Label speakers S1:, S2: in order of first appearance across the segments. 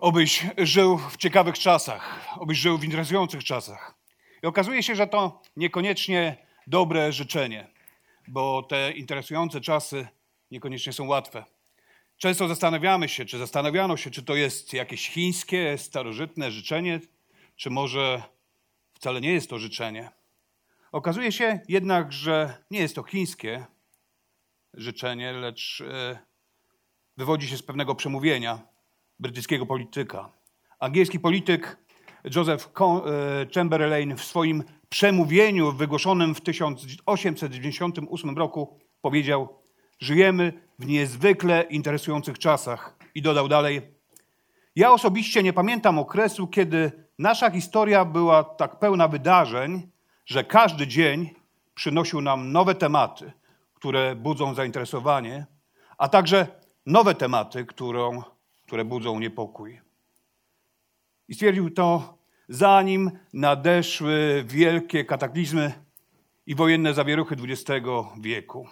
S1: Obyś żył w ciekawych czasach, obyś żył w interesujących czasach. I okazuje się, że to niekoniecznie dobre życzenie, bo te interesujące czasy niekoniecznie są łatwe. Często zastanawiamy się, czy zastanawiano się, czy to jest jakieś chińskie, starożytne życzenie, czy może wcale nie jest to życzenie. Okazuje się jednak, że nie jest to chińskie życzenie, lecz e, wywodzi się z pewnego przemówienia brytyjskiego polityka. Angielski polityk Joseph e, Chamberlain w swoim przemówieniu wygłoszonym w 1898 roku powiedział: Żyjemy w niezwykle interesujących czasach. I dodał dalej: Ja osobiście nie pamiętam okresu, kiedy nasza historia była tak pełna wydarzeń, że każdy dzień przynosił nam nowe tematy, które budzą zainteresowanie, a także nowe tematy, którą, które budzą niepokój. I stwierdził to, zanim nadeszły wielkie kataklizmy i wojenne zawieruchy XX wieku.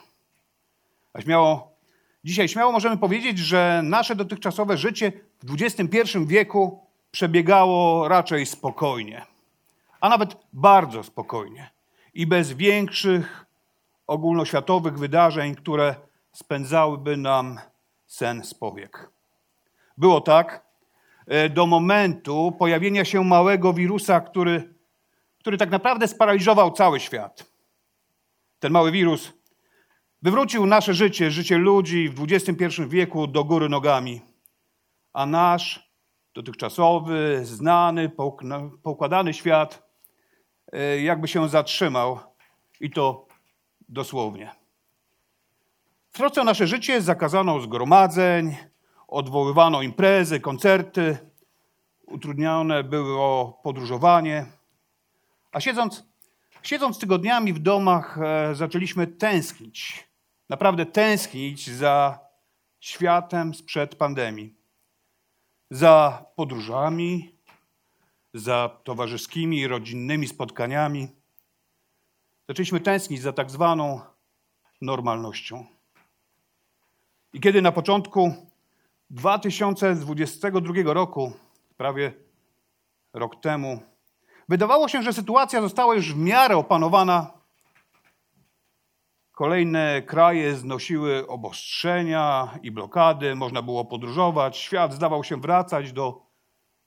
S1: A śmiało, dzisiaj śmiało możemy powiedzieć, że nasze dotychczasowe życie w XXI wieku przebiegało raczej spokojnie, a nawet bardzo spokojnie i bez większych ogólnoświatowych wydarzeń, które spędzałyby nam sen z powiek. Było tak e, do momentu pojawienia się małego wirusa, który, który tak naprawdę sparaliżował cały świat. Ten mały wirus wywrócił nasze życie, życie ludzi w XXI wieku do góry nogami, a nasz dotychczasowy, znany, poukładany świat e, jakby się zatrzymał i to dosłownie. Wtrącał nasze życie, zakazano zgromadzeń, odwoływano imprezy, koncerty, utrudnione było podróżowanie. A siedząc, siedząc tygodniami w domach, e, zaczęliśmy tęsknić, naprawdę tęsknić za światem sprzed pandemii, za podróżami, za towarzyskimi i rodzinnymi spotkaniami. Zaczęliśmy tęsknić za tak zwaną normalnością. I kiedy na początku 2022 roku, prawie rok temu, wydawało się, że sytuacja została już w miarę opanowana, kolejne kraje znosiły obostrzenia i blokady, można było podróżować, świat zdawał się wracać do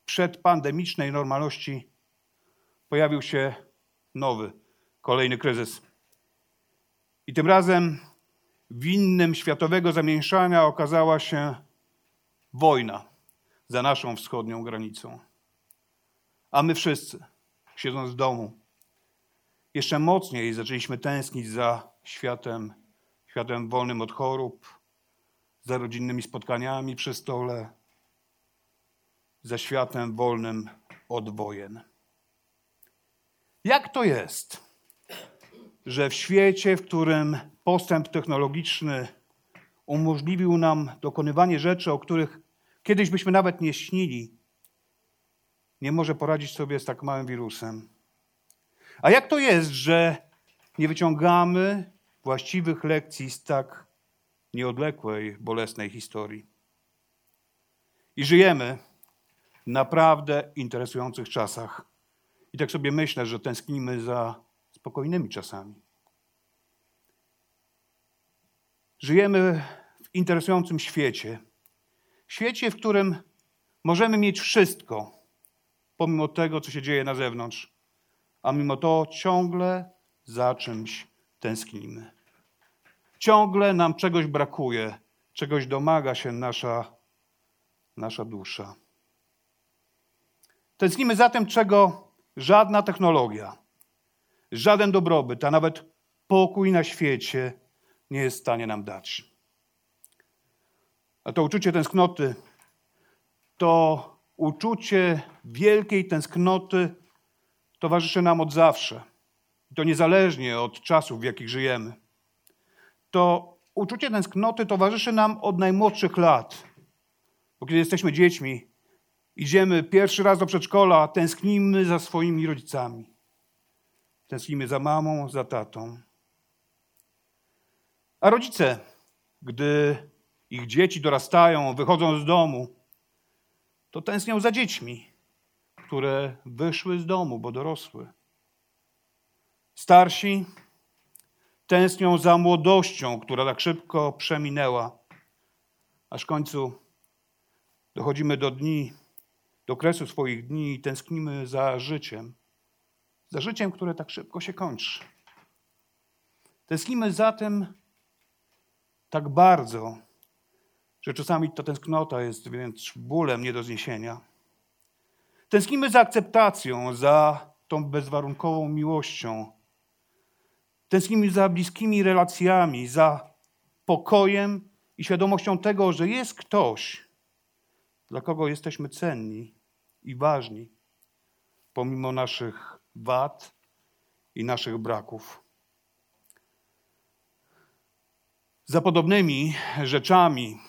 S1: przedpandemicznej normalności, pojawił się nowy, kolejny kryzys. I tym razem winnym światowego zamieszania okazała się wojna za naszą wschodnią granicą. A my wszyscy, siedząc w domu, jeszcze mocniej zaczęliśmy tęsknić za światem, światem wolnym od chorób, za rodzinnymi spotkaniami przy stole, za światem wolnym od wojen. Jak to jest, że w świecie, w którym postęp technologiczny umożliwił nam dokonywanie rzeczy, o których kiedyś byśmy nawet nie śnili, nie może poradzić sobie z tak małym wirusem? A jak to jest, że nie wyciągamy właściwych lekcji z tak nieodległej, bolesnej historii? I żyjemy naprawdę interesujących czasach. I tak sobie myślę, że tęsknimy za spokojnymi czasami. Żyjemy w interesującym świecie. Świecie, w którym możemy mieć wszystko, pomimo tego, co się dzieje na zewnątrz, a mimo to ciągle za czymś tęsknimy. Ciągle nam czegoś brakuje, czegoś domaga się nasza, nasza dusza. Tęsknimy za tym, czego żadna technologia, żaden dobrobyt, a nawet pokój na świecie nie jest w stanie nam dać. A to uczucie tęsknoty to uczucie wielkiej tęsknoty towarzyszy nam od zawsze. I to niezależnie od czasów, w jakich żyjemy. To uczucie tęsknoty towarzyszy nam od najmłodszych lat. Bo kiedy jesteśmy dziećmi, idziemy pierwszy raz do przedszkola, tęsknimy za swoimi rodzicami. Tęsknimy za mamą, za tatą. A rodzice, gdy ich dzieci dorastają, wychodzą z domu, to tęsknią za dziećmi, które wyszły z domu, bo dorosły. Starsi tęsknią za młodością, która tak szybko przeminęła, aż w końcu dochodzimy do dni, do kresu swoich dni i tęsknimy za życiem, za życiem, które tak szybko się kończy. Tęsknimy za tym tak bardzo, że czasami ta tęsknota jest wręcz bólem nie do zniesienia. Tęsknimy za akceptacją, za tą bezwarunkową miłością. Tęsknimy za bliskimi relacjami, za pokojem i świadomością tego, że jest ktoś, dla kogo jesteśmy cenni i ważni, pomimo naszych wad i naszych braków. Za podobnymi rzeczami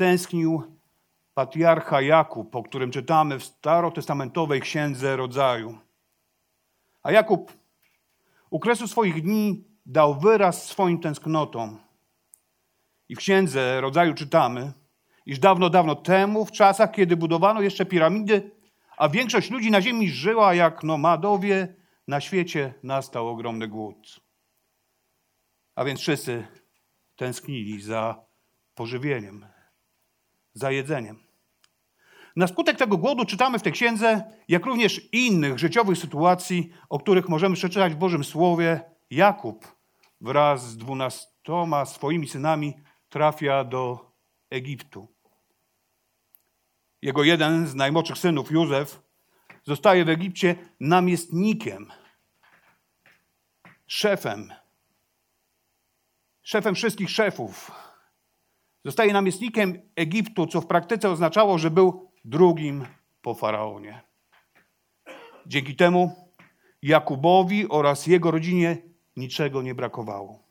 S1: tęsknił patriarcha Jakub, o którym czytamy w starotestamentowej księdze rodzaju. A Jakub u kresu swoich dni dał wyraz swoim tęsknotom. I w księdze rodzaju czytamy, iż dawno, dawno temu, w czasach, kiedy budowano jeszcze piramidy, a większość ludzi na ziemi żyła jak nomadowie, na świecie nastał ogromny głód. A więc wszyscy tęsknili za pożywieniem, za jedzeniem. Na skutek tego głodu czytamy w tej księdze, jak również innych życiowych sytuacji, o których możemy przeczytać w Bożym Słowie, Jakub wraz z dwunastoma swoimi synami trafia do Egiptu. Jego jeden z najmłodszych synów, Józef, zostaje w Egipcie namiestnikiem, szefem, szefem wszystkich szefów, Zostaje namiestnikiem Egiptu, co w praktyce oznaczało, że był drugim po faraonie. Dzięki temu Jakubowi oraz jego rodzinie niczego nie brakowało.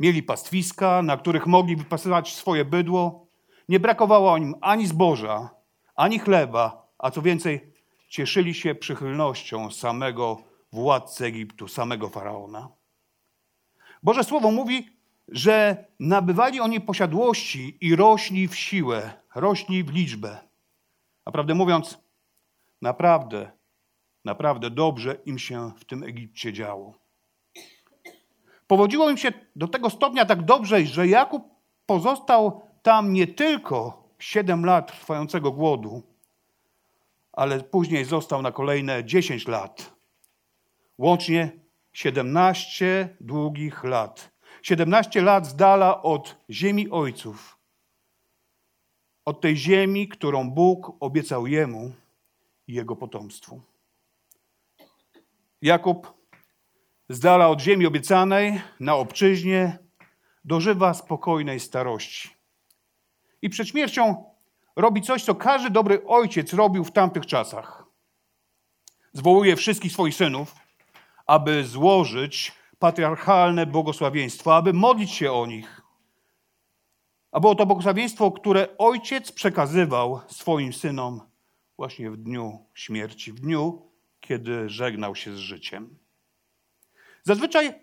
S1: Mieli pastwiska, na których mogli wypasywać swoje bydło. Nie brakowało im ani zboża, ani chleba, a co więcej, cieszyli się przychylnością samego władcy Egiptu, samego faraona. Boże Słowo mówi, że nabywali oni posiadłości i rośli w siłę, rośli w liczbę. A prawdę mówiąc, naprawdę, naprawdę dobrze im się w tym Egipcie działo. Powodziło im się do tego stopnia tak dobrze, że Jakub pozostał tam nie tylko 7 lat trwającego głodu, ale później został na kolejne 10 lat. Łącznie 17 długich lat 17 lat z dala od ziemi ojców, od tej ziemi, którą Bóg obiecał jemu i jego potomstwu. Jakub z dala od ziemi obiecanej na obczyźnie dożywa spokojnej starości. I przed śmiercią robi coś, co każdy dobry ojciec robił w tamtych czasach. Zwołuje wszystkich swoich synów, aby złożyć patriarchalne błogosławieństwo, aby modlić się o nich. A było to błogosławieństwo, które ojciec przekazywał swoim synom właśnie w dniu śmierci, w dniu, kiedy żegnał się z życiem. Zazwyczaj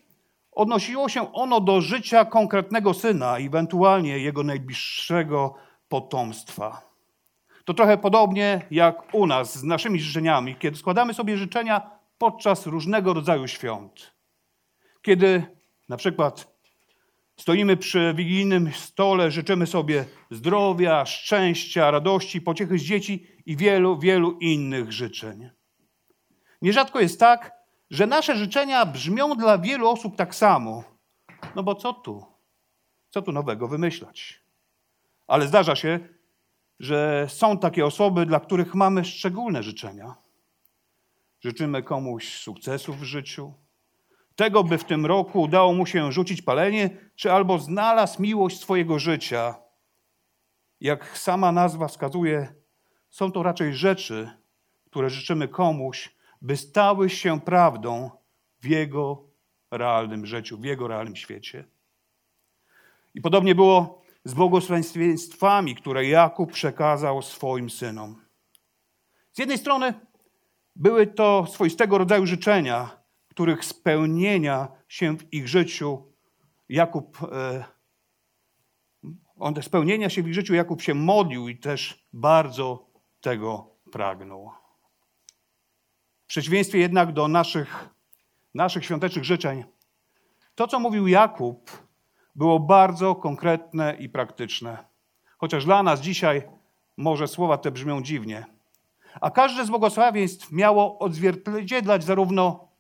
S1: odnosiło się ono do życia konkretnego syna, ewentualnie jego najbliższego potomstwa. To trochę podobnie jak u nas z naszymi życzeniami, kiedy składamy sobie życzenia podczas różnego rodzaju świąt. Kiedy na przykład stoimy przy wigilijnym stole, życzymy sobie zdrowia, szczęścia, radości, pociechy z dzieci i wielu, wielu innych życzeń. Nierzadko jest tak, że nasze życzenia brzmią dla wielu osób tak samo. No bo co tu? Co tu nowego wymyślać? Ale zdarza się, że są takie osoby, dla których mamy szczególne życzenia. Życzymy komuś sukcesów w życiu, tego, by w tym roku udało mu się rzucić palenie, czy albo znalazł miłość swojego życia. Jak sama nazwa wskazuje, są to raczej rzeczy, które życzymy komuś, by stały się prawdą w jego realnym życiu, w jego realnym świecie. I podobnie było z błogosławieństwami, które Jakub przekazał swoim synom. Z jednej strony były to swoistego rodzaju życzenia, których spełnienia się w ich życiu Jakub, e, on spełnienia się w ich życiu Jakub się modlił i też bardzo tego pragnął. W przeciwieństwie jednak do naszych, naszych świątecznych życzeń, to co mówił Jakub było bardzo konkretne i praktyczne. Chociaż dla nas dzisiaj może słowa te brzmią dziwnie. A każde z błogosławieństw miało odzwierciedlać zarówno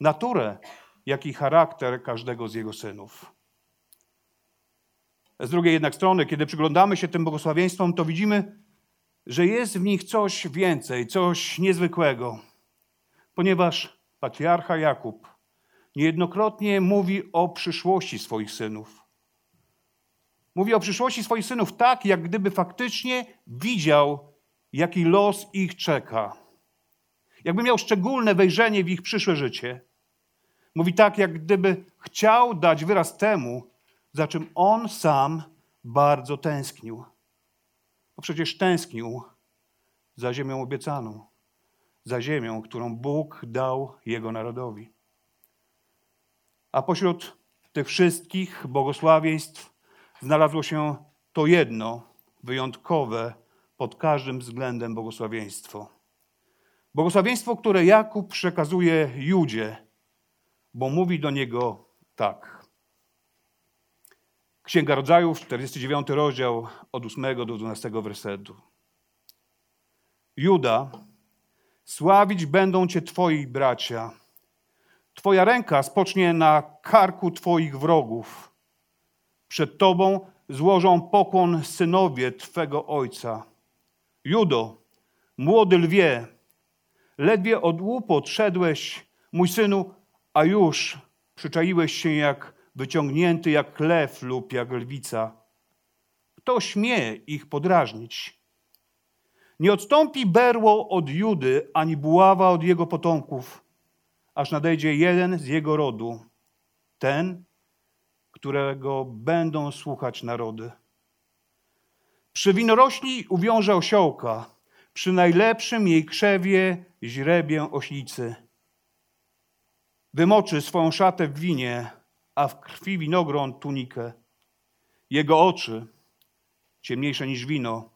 S1: naturę, jak i charakter każdego z jego synów. Z drugiej jednak strony, kiedy przyglądamy się tym błogosławieństwom, to widzimy, że jest w nich coś więcej, coś niezwykłego, ponieważ patriarcha Jakub niejednokrotnie mówi o przyszłości swoich synów. Mówi o przyszłości swoich synów tak, jak gdyby faktycznie widział, jaki los ich czeka. Jakby miał szczególne wejrzenie w ich przyszłe życie. Mówi tak, jak gdyby chciał dać wyraz temu, za czym on sam bardzo tęsknił. Bo przecież tęsknił za ziemią obiecaną, za ziemią, którą Bóg dał jego narodowi. A pośród tych wszystkich błogosławieństw znalazło się to jedno, wyjątkowe pod każdym względem błogosławieństwo. Błogosławieństwo, które Jakub przekazuje Judzie, bo mówi do niego tak. Księga Rodzajów, 49 rozdział, od 8 do 12 wersetu. Juda, sławić będą cię twoi bracia. Twoja ręka spocznie na karku twoich wrogów. Przed tobą złożą pokłon synowie twego ojca. Judo, młody lwie, ledwie od łupu odszedłeś, mój synu, a już przyczaiłeś się jak wyciągnięty jak lew lub jak lwica. Kto śmie ich podrażnić? Nie odstąpi berło od Judy, ani buława od jego potomków, aż nadejdzie jeden z jego rodu, ten, którego będą słuchać narody. Przy winorośli uwiąże osiołka, przy najlepszym jej krzewie źrebię oślicy. Wymoczy swoją szatę w winie, a w krwi winogron tunikę. Jego oczy ciemniejsze niż wino,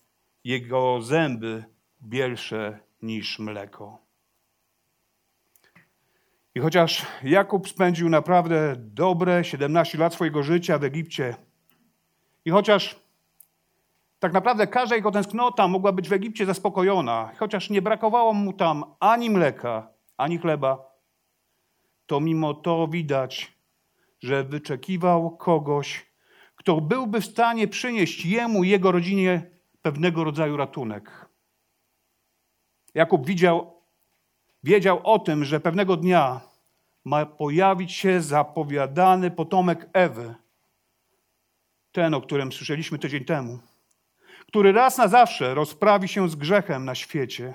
S1: jego zęby bielsze niż mleko. I chociaż Jakub spędził naprawdę dobre 17 lat swojego życia w Egipcie, i chociaż tak naprawdę każda jego tęsknota mogła być w Egipcie zaspokojona, chociaż nie brakowało mu tam ani mleka, ani chleba, to mimo to widać, że wyczekiwał kogoś, kto byłby w stanie przynieść jemu jego rodzinie pewnego rodzaju ratunek. Jakub widział, wiedział o tym, że pewnego dnia ma pojawić się zapowiadany potomek Ewy, ten, o którym słyszeliśmy tydzień temu, który raz na zawsze rozprawi się z grzechem na świecie.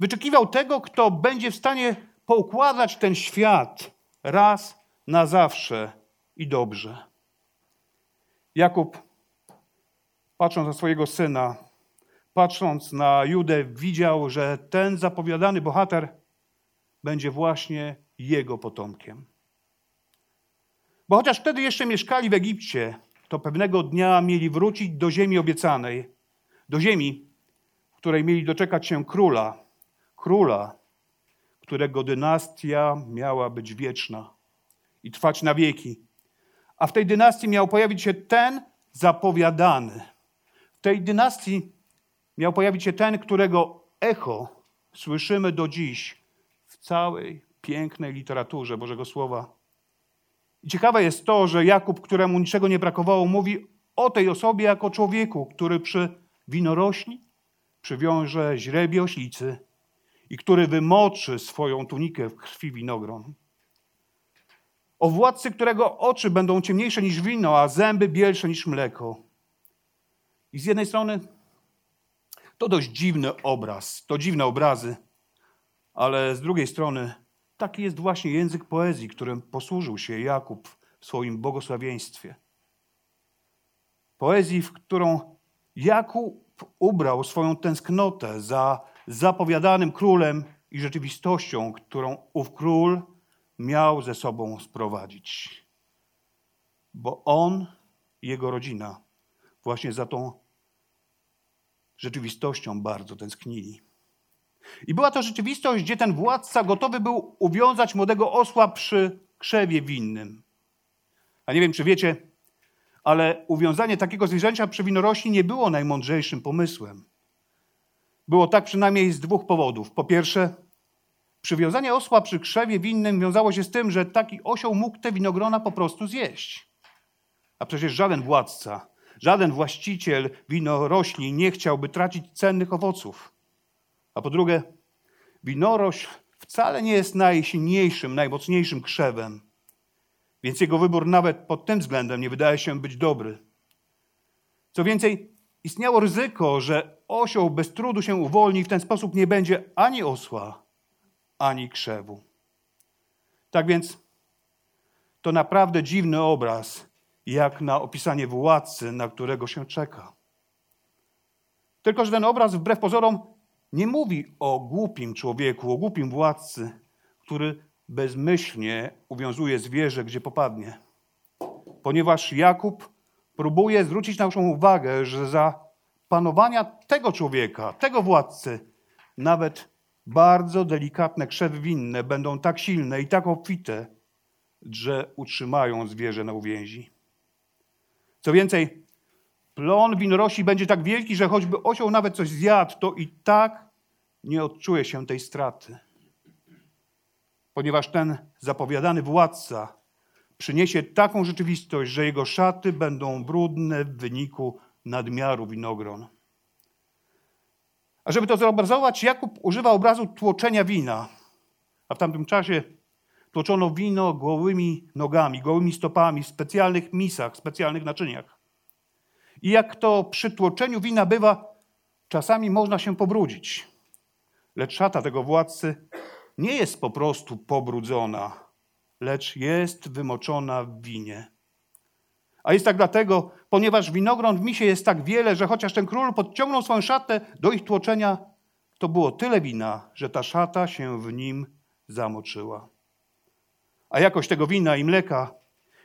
S1: Wyczekiwał tego, kto będzie w stanie poukładać ten świat raz na zawsze i dobrze. Jakub, patrząc na swojego syna, patrząc na Judę, widział, że ten zapowiadany bohater będzie właśnie jego potomkiem. Bo chociaż wtedy jeszcze mieszkali w Egipcie, to pewnego dnia mieli wrócić do ziemi obiecanej, do ziemi, w której mieli doczekać się króla, króla, którego dynastia miała być wieczna i trwać na wieki. A w tej dynastii miał pojawić się ten zapowiadany. W tej dynastii miał pojawić się ten, którego echo słyszymy do dziś w całej pięknej literaturze Bożego Słowa. I ciekawe jest to, że Jakub, któremu niczego nie brakowało, mówi o tej osobie jako człowieku, który przy winorośli przywiąże źrebie oślicy i który wymoczy swoją tunikę w krwi winogron. O władcy, którego oczy będą ciemniejsze niż wino, a zęby bielsze niż mleko. I z jednej strony to dość dziwny obraz, to dziwne obrazy, ale z drugiej strony taki jest właśnie język poezji, którym posłużył się Jakub w swoim błogosławieństwie. Poezji, w którą Jakub ubrał swoją tęsknotę za zapowiadanym królem i rzeczywistością, którą ów król miał ze sobą sprowadzić. Bo on jego rodzina właśnie za tą rzeczywistością bardzo tęsknili. I była to rzeczywistość, gdzie ten władca gotowy był uwiązać młodego osła przy krzewie winnym. A nie wiem, czy wiecie, ale uwiązanie takiego zwierzęcia przy winorośli nie było najmądrzejszym pomysłem. Było tak przynajmniej z dwóch powodów. Po pierwsze, przywiązanie osła przy krzewie winnym wiązało się z tym, że taki osioł mógł te winogrona po prostu zjeść. A przecież żaden władca, żaden właściciel winorośli nie chciałby tracić cennych owoców. A po drugie, winorośl wcale nie jest najsilniejszym, najmocniejszym krzewem, więc jego wybór nawet pod tym względem nie wydaje się być dobry. Co więcej, istniało ryzyko, że osioł bez trudu się uwolni i w ten sposób nie będzie ani osła, ani krzewu. Tak więc to naprawdę dziwny obraz, jak na opisanie władcy, na którego się czeka. Tylko, że ten obraz wbrew pozorom nie mówi o głupim człowieku, o głupim władcy, który bezmyślnie uwiązuje zwierzę, gdzie popadnie. Ponieważ Jakub próbuje zwrócić naszą uwagę, że za panowania tego człowieka, tego władcy, nawet bardzo delikatne krzewy winne będą tak silne i tak obfite, że utrzymają zwierzę na uwięzi. Co więcej, plon winorośli będzie tak wielki, że choćby osioł nawet coś zjadł, to i tak nie odczuje się tej straty. Ponieważ ten zapowiadany władca przyniesie taką rzeczywistość, że jego szaty będą brudne w wyniku nadmiaru winogron. A żeby to zobrazować, Jakub używa obrazu tłoczenia wina. A w tamtym czasie tłoczono wino gołymi nogami, gołymi stopami, w specjalnych misach, specjalnych naczyniach. I jak to przy tłoczeniu wina bywa, czasami można się pobrudzić. Lecz szata tego władcy nie jest po prostu pobrudzona, lecz jest wymoczona w winie. A jest tak dlatego, ponieważ winogron w misie jest tak wiele, że chociaż ten król podciągnął swoją szatę do ich tłoczenia, to było tyle wina, że ta szata się w nim zamoczyła. A jakość tego wina i mleka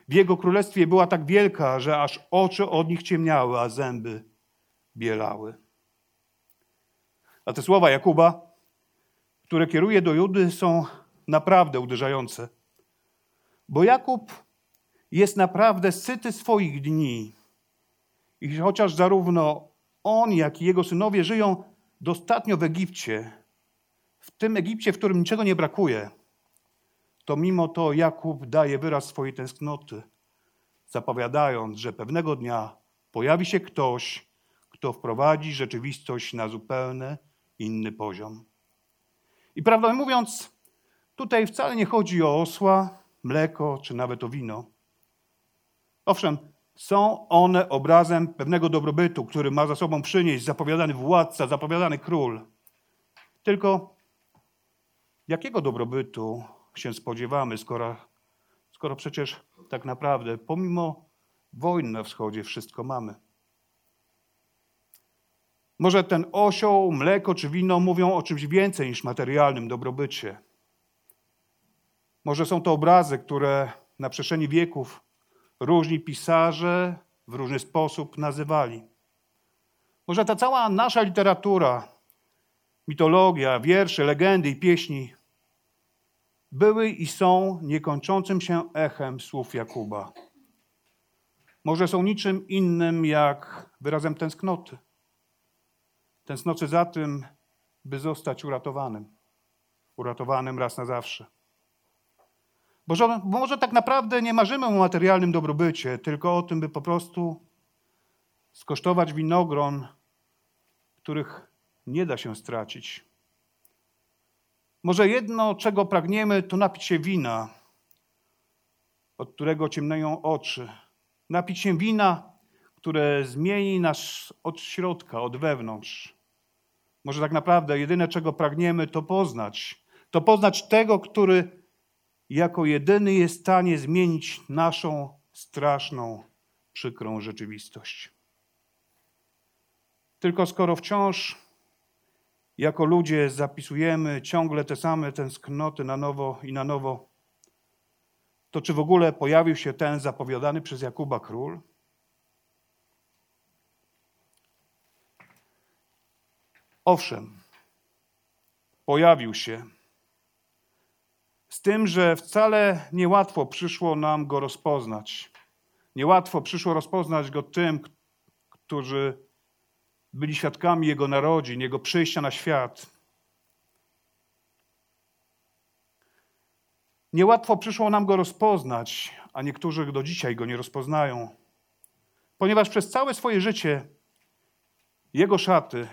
S1: w jego królestwie była tak wielka, że aż oczy od nich ciemniały, a zęby bielały. A te słowa Jakuba, które kieruje do Judy, są naprawdę uderzające. Bo Jakub jest naprawdę syty swoich dni. I chociaż zarówno on, jak i jego synowie żyją dostatnio w Egipcie, w tym Egipcie, w którym niczego nie brakuje, to mimo to Jakub daje wyraz swojej tęsknoty, zapowiadając, że pewnego dnia pojawi się ktoś, kto wprowadzi rzeczywistość na zupełnie inny poziom. I prawdę mówiąc, tutaj wcale nie chodzi o osła, mleko czy nawet o wino. Owszem, są one obrazem pewnego dobrobytu, który ma za sobą przynieść zapowiadany władca, zapowiadany król. Tylko jakiego dobrobytu się spodziewamy, skoro, skoro przecież tak naprawdę pomimo wojny na wschodzie wszystko mamy? Może ten osioł, mleko czy wino mówią o czymś więcej niż materialnym dobrobycie. Może są to obrazy, które na przestrzeni wieków różni pisarze w różny sposób nazywali. Może ta cała nasza literatura, mitologia, wiersze, legendy i pieśni były i są niekończącym się echem słów Jakuba. Może są niczym innym jak wyrazem tęsknoty. Tęsknoty za tym, by zostać uratowanym. Uratowanym raz na zawsze. Bo, że, może tak naprawdę nie marzymy o materialnym dobrobycie, tylko o tym, by po prostu skosztować winogron, których nie da się stracić. Może jedno, czego pragniemy, to napić się wina, od którego ciemnieją oczy. Napić się wina, które zmieni nas od środka, od wewnątrz. Może tak naprawdę jedyne, czego pragniemy, to poznać. To poznać tego, który jako jedyny jest w stanie zmienić naszą straszną, przykrą rzeczywistość. Tylko skoro wciąż jako ludzie zapisujemy ciągle te same tęsknoty na nowo i na nowo, to czy w ogóle pojawił się ten zapowiadany przez Jakuba król? Owszem, pojawił się. Z tym, że wcale niełatwo przyszło nam go rozpoznać. Niełatwo przyszło rozpoznać go tym, którzy byli świadkami jego narodzin, jego przyjścia na świat. Niełatwo przyszło nam go rozpoznać, a niektórzy do dzisiaj go nie rozpoznają, ponieważ przez całe swoje życie jego szaty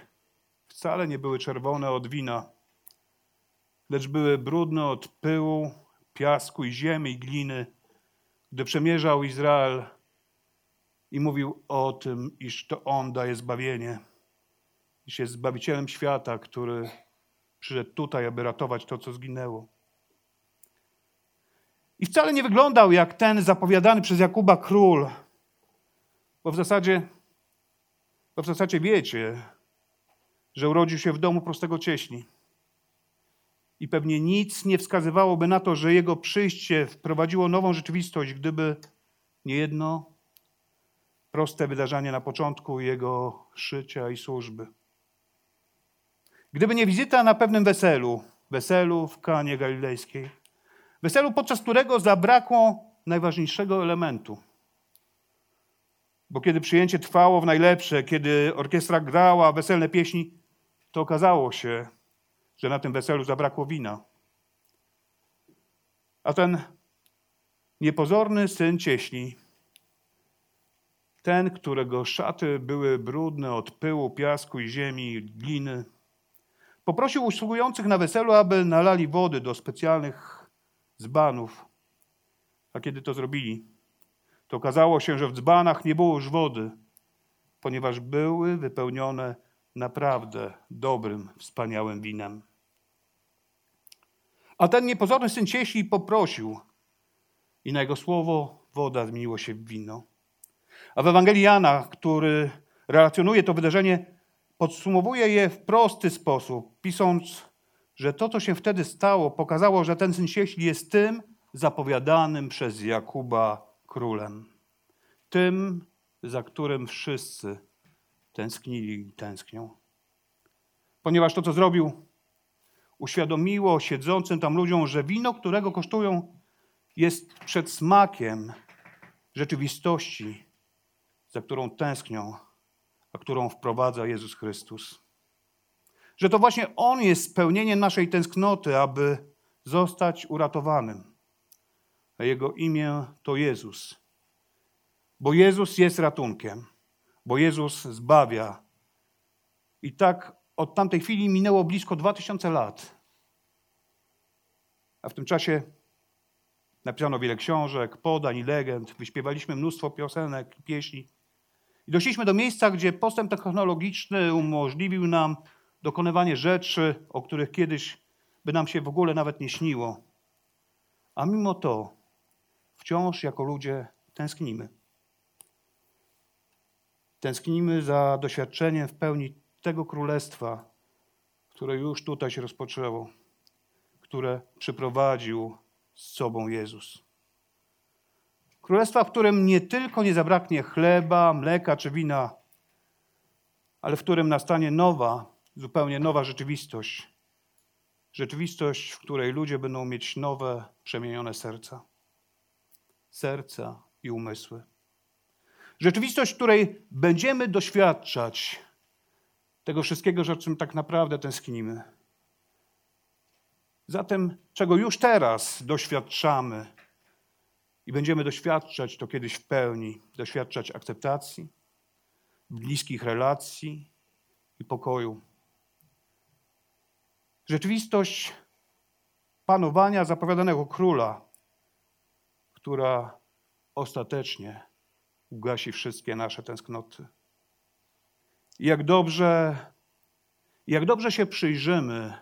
S1: wcale nie były czerwone od wina, lecz były brudne od pyłu, piasku i ziemi i gliny, gdy przemierzał Izrael i mówił o tym, iż to On daje zbawienie, iż jest Zbawicielem świata, który przyszedł tutaj, aby ratować to, co zginęło. I wcale nie wyglądał jak ten zapowiadany przez Jakuba król, bo w zasadzie, bo w zasadzie wiecie, że urodził się w domu prostego cieśli. I pewnie nic nie wskazywałoby na to, że jego przyjście wprowadziło nową rzeczywistość, gdyby nie jedno proste wydarzenie na początku jego życia i służby. Gdyby nie wizyta na pewnym weselu, weselu w Kanie Galilejskiej, weselu, podczas którego zabrakło najważniejszego elementu. Bo kiedy przyjęcie trwało w najlepsze, kiedy orkiestra grała weselne pieśni, to okazało się, że na tym weselu zabrakło wina. A ten niepozorny syn cieśni, ten, którego szaty były brudne od pyłu, piasku i ziemi, gliny, poprosił usługujących na weselu, aby nalali wody do specjalnych dzbanów. A kiedy to zrobili, to okazało się, że w dzbanach nie było już wody, ponieważ były wypełnione naprawdę dobrym, wspaniałym winem. A ten niepozorny syn cieśli poprosił i na jego słowo woda zmieniła się w wino. A w Ewangelii Jana, który relacjonuje to wydarzenie, podsumowuje je w prosty sposób, pisząc, że to, co się wtedy stało, pokazało, że ten syn cieśli jest tym zapowiadanym przez Jakuba królem. Tym, za którym wszyscy tęsknili i tęsknią. Ponieważ to, co zrobił, uświadomiło siedzącym tam ludziom, że wino, którego kosztują, jest przedsmakiem rzeczywistości, za którą tęsknią, a którą wprowadza Jezus Chrystus. Że to właśnie On jest spełnieniem naszej tęsknoty, aby zostać uratowanym. A Jego imię to Jezus. Bo Jezus jest ratunkiem bo Jezus zbawia. I tak od tamtej chwili minęło blisko 2000 lat. A w tym czasie napisano wiele książek, podań i legend, wyśpiewaliśmy mnóstwo piosenek, pieśni. I doszliśmy do miejsca, gdzie postęp technologiczny umożliwił nam dokonywanie rzeczy, o których kiedyś by nam się w ogóle nawet nie śniło. A mimo to wciąż jako ludzie tęsknimy. Tęsknimy za doświadczeniem w pełni tego królestwa, które już tutaj się rozpoczęło, które przyprowadził z sobą Jezus. Królestwa, w którym nie tylko nie zabraknie chleba, mleka czy wina, ale w którym nastanie nowa, zupełnie nowa rzeczywistość. Rzeczywistość, w której ludzie będą mieć nowe, przemienione serca. Serca i umysły. Rzeczywistość, której będziemy doświadczać tego wszystkiego, za czym tak naprawdę tęsknimy. Zatem, czego już teraz doświadczamy i będziemy doświadczać to kiedyś w pełni, doświadczać akceptacji, bliskich relacji i pokoju. Rzeczywistość panowania zapowiadanego króla która ostatecznie ugasi wszystkie nasze tęsknoty. Jak dobrze, jak dobrze się przyjrzymy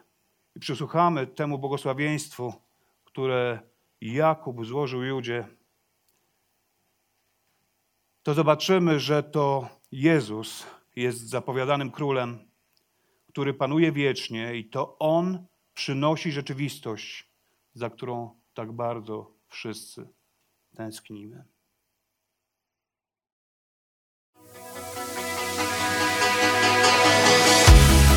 S1: i przysłuchamy temu błogosławieństwu, które Jakub złożył Judzie, to zobaczymy, że to Jezus jest zapowiadanym królem, który panuje wiecznie i to On przynosi rzeczywistość, za którą tak bardzo wszyscy tęsknimy.